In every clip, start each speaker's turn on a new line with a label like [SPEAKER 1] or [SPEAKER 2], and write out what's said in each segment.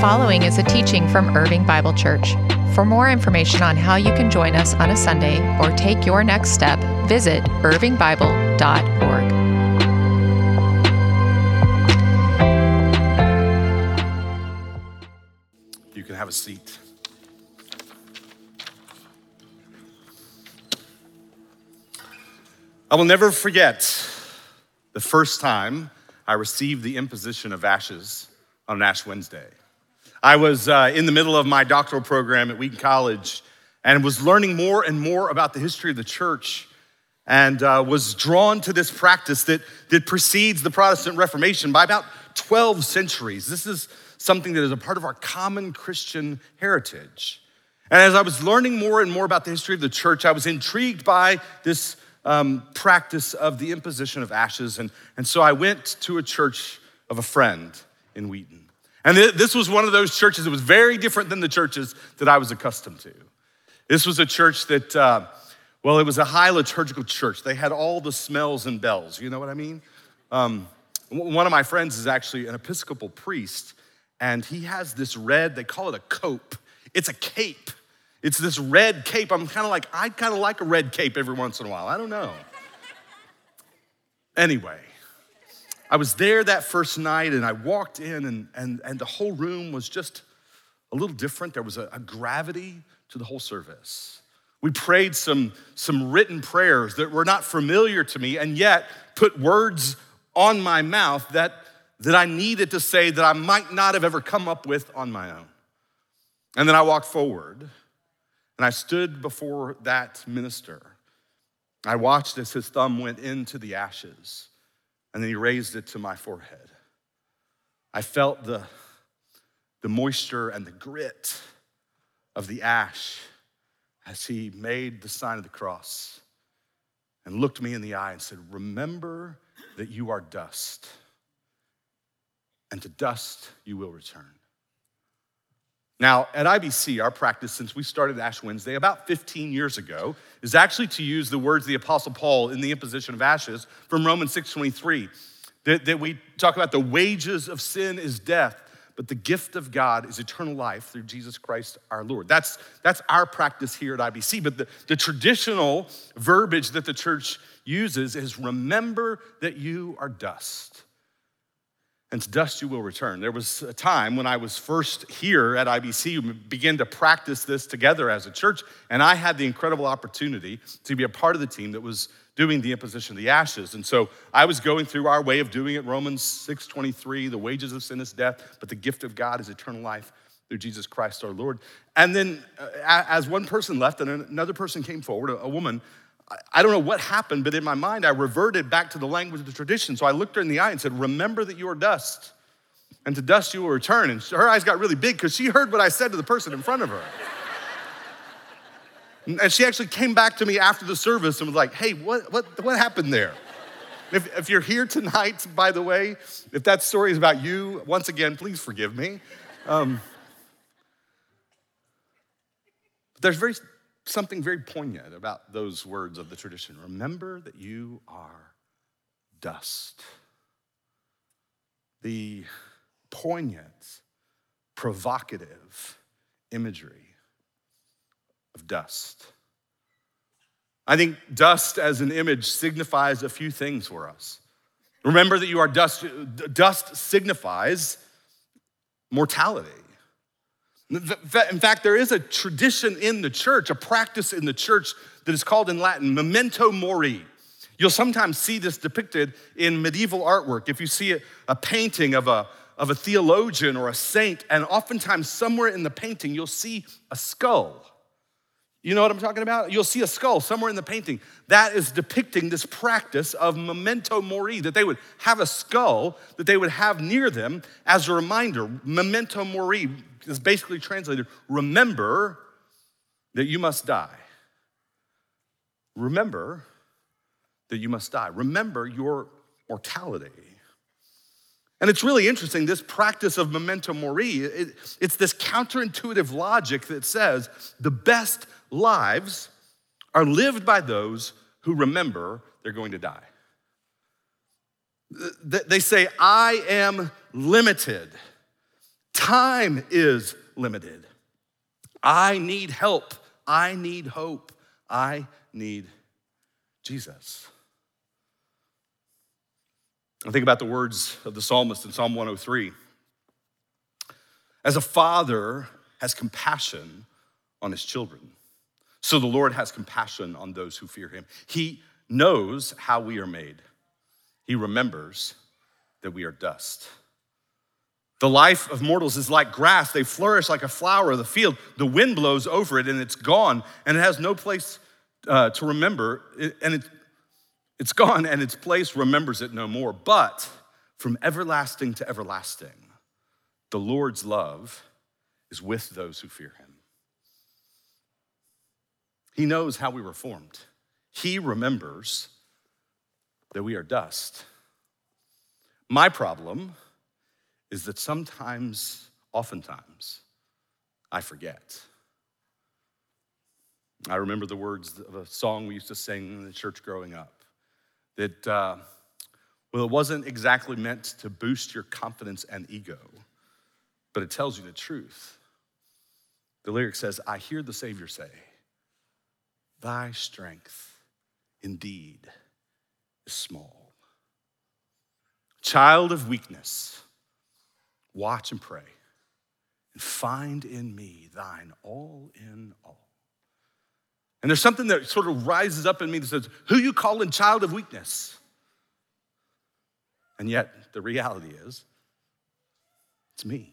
[SPEAKER 1] following is a teaching from Irving Bible Church. For more information on how you can join us on a Sunday or take your next step, visit irvingbible.org.
[SPEAKER 2] You can have a seat. I will never forget the first time I received the imposition of ashes on Ash Wednesday. I was uh, in the middle of my doctoral program at Wheaton College and was learning more and more about the history of the church and uh, was drawn to this practice that, that precedes the Protestant Reformation by about 12 centuries. This is something that is a part of our common Christian heritage. And as I was learning more and more about the history of the church, I was intrigued by this um, practice of the imposition of ashes. And, and so I went to a church of a friend in Wheaton. And th- this was one of those churches that was very different than the churches that I was accustomed to. This was a church that, uh, well, it was a high liturgical church. They had all the smells and bells, you know what I mean? Um, one of my friends is actually an Episcopal priest, and he has this red, they call it a cope. It's a cape it's this red cape. I'm kind of like, I'd kind of like a red cape every once in a while. I don't know. Anyway, I was there that first night and I walked in, and, and, and the whole room was just a little different. There was a, a gravity to the whole service. We prayed some, some written prayers that were not familiar to me and yet put words on my mouth that, that I needed to say that I might not have ever come up with on my own. And then I walked forward and I stood before that minister. I watched as his thumb went into the ashes, and then he raised it to my forehead. I felt the, the moisture and the grit of the ash as he made the sign of the cross and looked me in the eye and said, Remember that you are dust, and to dust you will return. Now, at IBC, our practice since we started Ash Wednesday about 15 years ago is actually to use the words of the Apostle Paul in the imposition of ashes from Romans 6:23. That, that we talk about the wages of sin is death, but the gift of God is eternal life through Jesus Christ our Lord. That's, that's our practice here at IBC. But the, the traditional verbiage that the church uses is remember that you are dust and to dust you will return. There was a time when I was first here at IBC, we began to practice this together as a church, and I had the incredible opportunity to be a part of the team that was doing the imposition of the ashes. And so I was going through our way of doing it, Romans 6:23, the wages of sin is death, but the gift of God is eternal life through Jesus Christ our Lord. And then uh, as one person left and another person came forward, a, a woman, I don't know what happened, but in my mind, I reverted back to the language of the tradition. So I looked her in the eye and said, Remember that you are dust, and to dust you will return. And her eyes got really big because she heard what I said to the person in front of her. and she actually came back to me after the service and was like, Hey, what, what, what happened there? If, if you're here tonight, by the way, if that story is about you, once again, please forgive me. Um, there's very something very poignant about those words of the tradition. Remember that you are dust. The poignant, provocative imagery of dust. I think dust as an image signifies a few things for us. Remember that you are dust. Dust signifies mortality. In fact, there is a tradition in the church, a practice in the church that is called in Latin memento mori. You'll sometimes see this depicted in medieval artwork. If you see a, painting of a, of a theologian or a saint, and oftentimes somewhere in the painting, you'll see a skull. You know what I'm talking about? You'll see a skull somewhere in the painting. That is depicting this practice of memento mori, that they would have a skull that they would have near them as a reminder. Memento mori is basically translated remember that you must die. Remember that you must die. Remember your mortality. And it's really interesting, this practice of memento mori, it, it's this counterintuitive logic that says the best lives are lived by those who remember they're going to die. They say, I am limited Time is limited. I need help. I need hope. I need Jesus. I think about the words of the psalmist in Psalm 103. As a father has compassion on his children, so the Lord has compassion on those who fear him. He knows how we are made, he remembers that we are dust. The life of mortals is like grass. They flourish like a flower of the field. The wind blows over it and it's gone, and it has no place uh, to remember. And it, it's gone, and its place remembers it no more. But from everlasting to everlasting, the Lord's love is with those who fear him. He knows how we were formed, He remembers that we are dust. My problem is that sometimes, oftentimes, I forget. I remember the words of a song we used to sing in the church growing up that, uh, well, it wasn't exactly meant to boost your confidence and ego, but it tells you the truth. The lyric says, I hear the Savior say, Thy strength indeed is small. Child of weakness, watch and pray, and find in me thine all in all. And there's something that sort of rises up in me that says, Who you calling child of weakness? And yet, the reality is, it's me.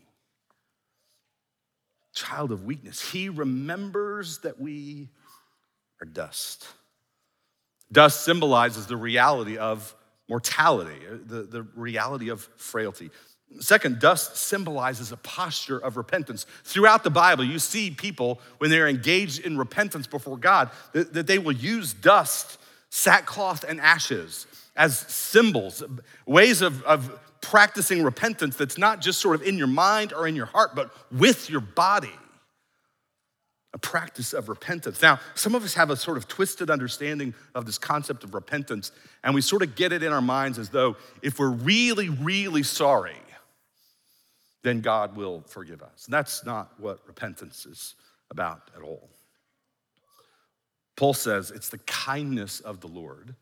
[SPEAKER 2] Child of weakness. He remembers that we dust. Dust symbolizes the reality of mortality, uh, the, the reality of frailty. Second, dust symbolizes a posture of repentance. Throughout the Bible, you see people, when they're engaged in repentance before God, that, that they will use dust, sackcloth, and ashes as symbols, ways of, of practicing repentance that's not just sort of in your mind or in your heart, but with your body a practice of repentance. Now, some of us have a sort of twisted understanding of this concept of repentance, and we sort of get it in our minds as though if we're really, really sorry, then God will forgive us. And that's not what repentance is about at all. Paul says it's the kindness of the Lord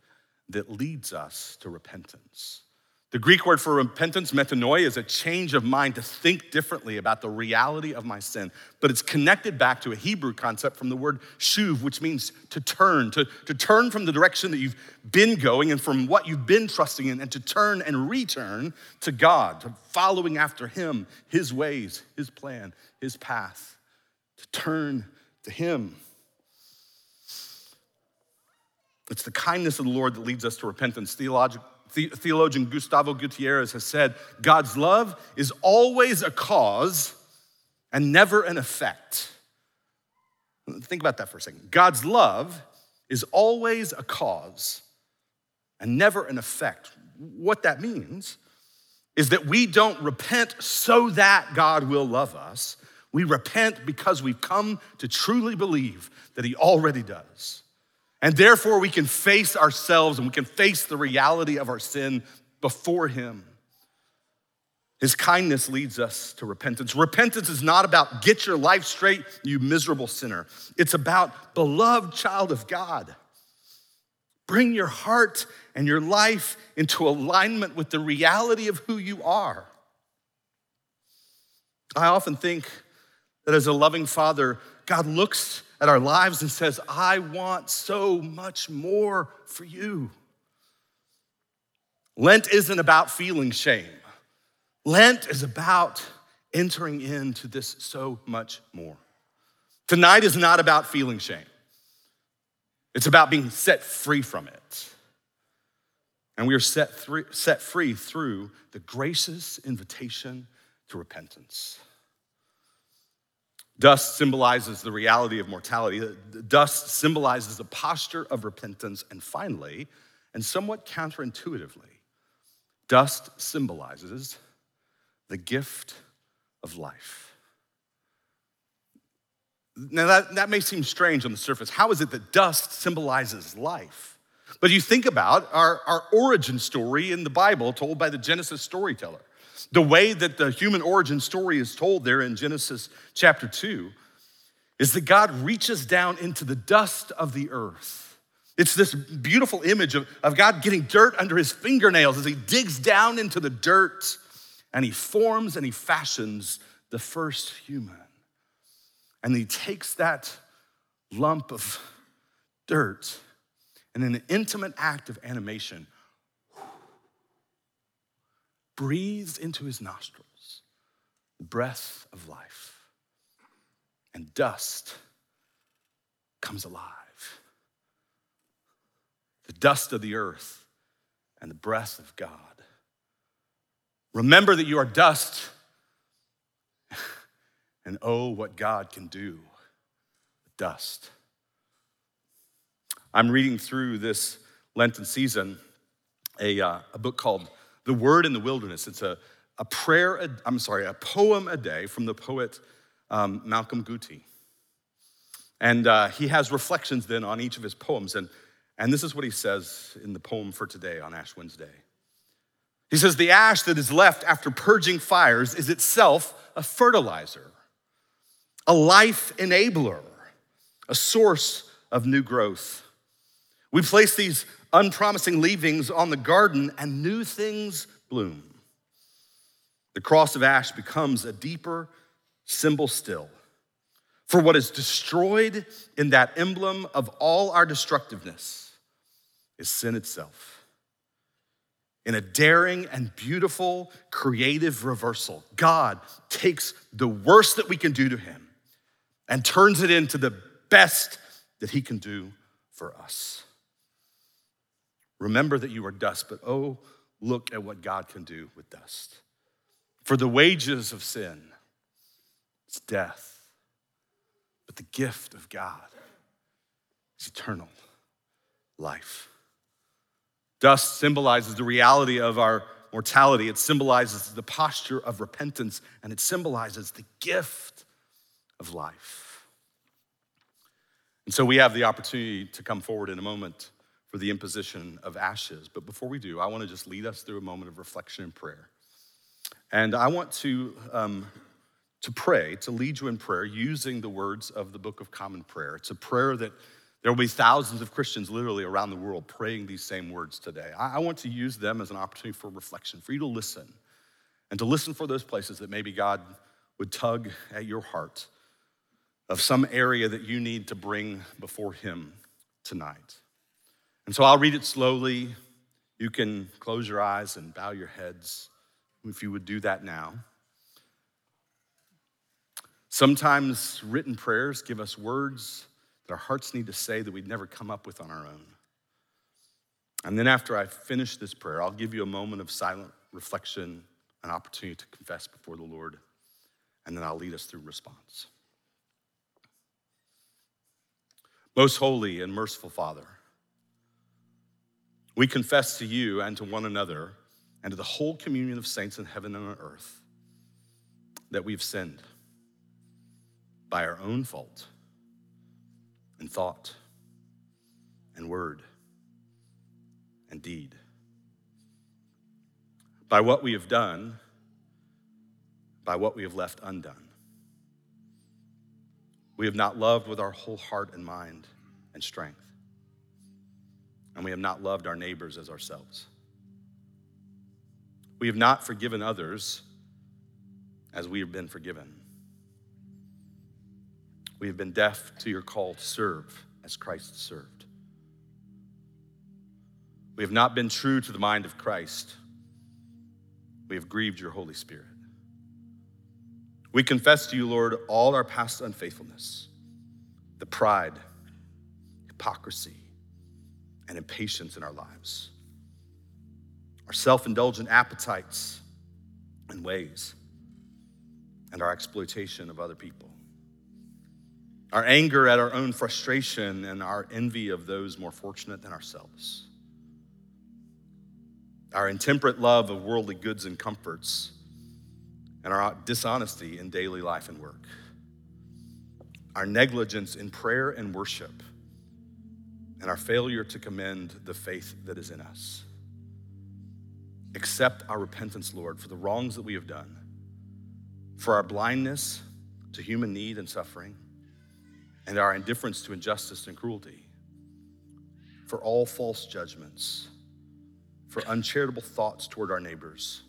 [SPEAKER 2] that leads us to repentance. The Greek word for repentance, metanoia, is a change of mind to think differently about the reality of my sin. But it's connected back to a Hebrew concept from the word shuv, which means to turn, to, to turn from the direction that you've been going and from what you've been trusting in, and to turn and return to God, to following after Him, His ways, His plan, His path, to turn to Him. It's the kindness of the Lord that leads us to repentance. Theological theologian Gustavo Gutierrez has said God's love is always a cause and never an effect. Think about that for a second. God's love is always a cause and never an effect. What that means is that we don't repent so that God will love us. We repent because we've come to truly believe that He already does. And therefore, we can face ourselves and we can face the reality of our sin before Him. His kindness leads us to repentance. Repentance is not about get your life straight, you miserable sinner. It's about beloved child of God. Bring your heart and your life into alignment with the reality of who you are. I often think that as a loving father, God looks at our lives and says, I want so much more for you. Lent isn't about feeling shame. Lent is about entering into this so much more. Tonight is not about feeling shame, it's about being set free from it. And we are set, set free through the gracious invitation to repentance. Dust symbolizes the reality of mortality. Uh, dust symbolizes a posture of repentance. And finally, and somewhat counterintuitively, dust symbolizes the gift of life. Now, that, that may seem strange on the surface. How is it that dust symbolizes life? But you think about our, our origin story in the Bible told by the Genesis storyteller. The way that the human origin story is told there in Genesis chapter 2 is that God reaches down into the dust of the earth. It's this beautiful image of, of God getting dirt under his fingernails as he digs down into the dirt and he forms and he fashions the first human. And he takes that lump of dirt and in an intimate act of animation, breathes into his nostrils the breath of life, and dust comes alive. The dust of the earth and the breath of God. Remember that you are dust, and oh, what God can do with dust. I'm reading through this Lenten season a, uh, a book called The Word in the Wilderness. It's a, a prayer, I'm sorry, a poem a day from the poet um, Malcolm Guite. And uh, he has reflections then on each of his poems. And, and this is what he says in the poem for today on Ash Wednesday. He says, The ash that is left after purging fires is itself a fertilizer, a life enabler, a source of new growth. We place these unpromising leavings on the garden, and new things bloom. The cross of ash becomes a deeper symbol still. For what is destroyed in that emblem of all our destructiveness is sin itself. In a daring and beautiful creative reversal, God takes the worst that we can do to Him and turns it into the best that He can do for us. Remember that you are dust, but oh, look at what God can do with dust. For the wages of sin is death, but the gift of God is eternal life. Dust symbolizes the reality of our mortality, it symbolizes the posture of repentance, and it symbolizes the gift of life. And so we have the opportunity to come forward in a moment for the imposition of ashes. But before we do, I want to just lead us through a moment of reflection and prayer. And I want to, um, to pray, to lead you in prayer using the words of the Book of Common Prayer. It's a prayer that there will be thousands of Christians literally around the world praying these same words today. I, I want to use them as an opportunity for reflection, for you to listen, and to listen for those places that maybe God would tug at your heart of some area that you need to bring before Him tonight. And so I'll read it slowly. You can close your eyes and bow your heads if you would do that now. Sometimes written prayers give us words that our hearts need to say that we'd never come up with on our own. And then after I finish this prayer, I'll give you a moment of silent reflection, an opportunity to confess before the Lord, and then I'll lead us through response. Most holy and merciful Father, we confess to you and to one another and to the whole communion of saints in heaven and on earth that we've sinned by our own fault and thought and word and deed. By what we have done, by what we have left undone. We have not loved with our whole heart and mind and strength and we have not loved our neighbors as ourselves. We have not forgiven others as we have been forgiven. We have been deaf to your call to serve as Christ served. We have not been true to the mind of Christ. We have grieved your Holy Spirit. We confess to you, Lord, all our past unfaithfulness, the pride, hypocrisy, and impatience in our lives, our self indulgent appetites and ways, and our exploitation of other people, our anger at our own frustration and our envy of those more fortunate than ourselves, our intemperate love of worldly goods and comforts, and our dishonesty in daily life and work, our negligence in prayer and worship and our failure to commend the faith that is in us. accept our repentance, Lord, for the wrongs that we have done, for our blindness to human need and suffering, and our indifference to injustice and cruelty, for all false judgments, for uncharitable thoughts toward our neighbors,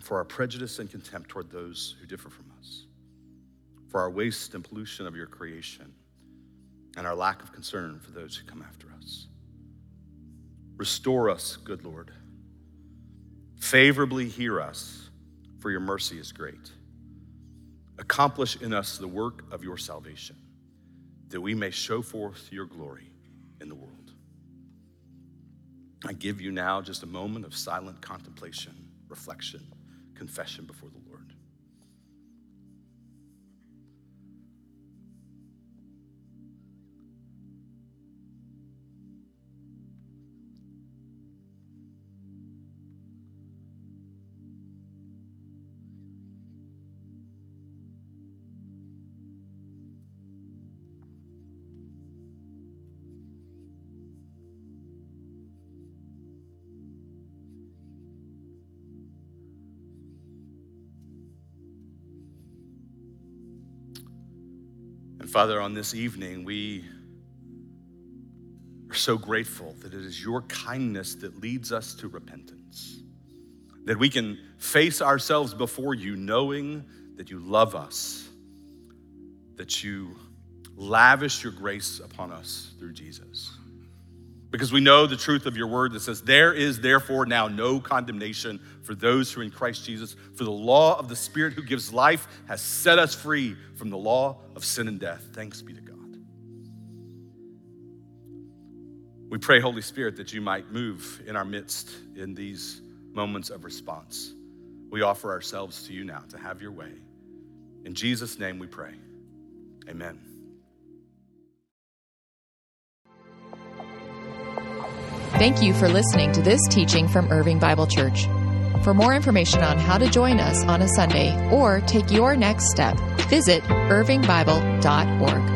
[SPEAKER 2] for our prejudice and contempt toward those who differ from us, for our waste and pollution of your creation, and our lack of concern for those who come after us. Restore us, good Lord. Favorably hear us, for your mercy is great. Accomplish in us the work of your salvation, that we may show forth your glory in the world. I give you now just a moment of silent contemplation, reflection, confession before the Lord. And Father, on this evening, we are so grateful that it is your kindness that leads us to repentance. That we can face ourselves before you knowing that you love us, that you lavish your grace upon us through Jesus. Because we know the truth of your word that says, There is therefore now no condemnation for those who are in Christ Jesus. For the law of the Spirit who gives life has set us free from the law of sin and death. Thanks be to God. We pray, Holy Spirit, that you might move in our midst in these moments of response. We offer ourselves to you now to have your way. In Jesus' name we pray. Amen.
[SPEAKER 1] Thank you for listening to this teaching from Irving Bible Church. For more information on how to join us on a Sunday or take your next step, visit irvingbible.org.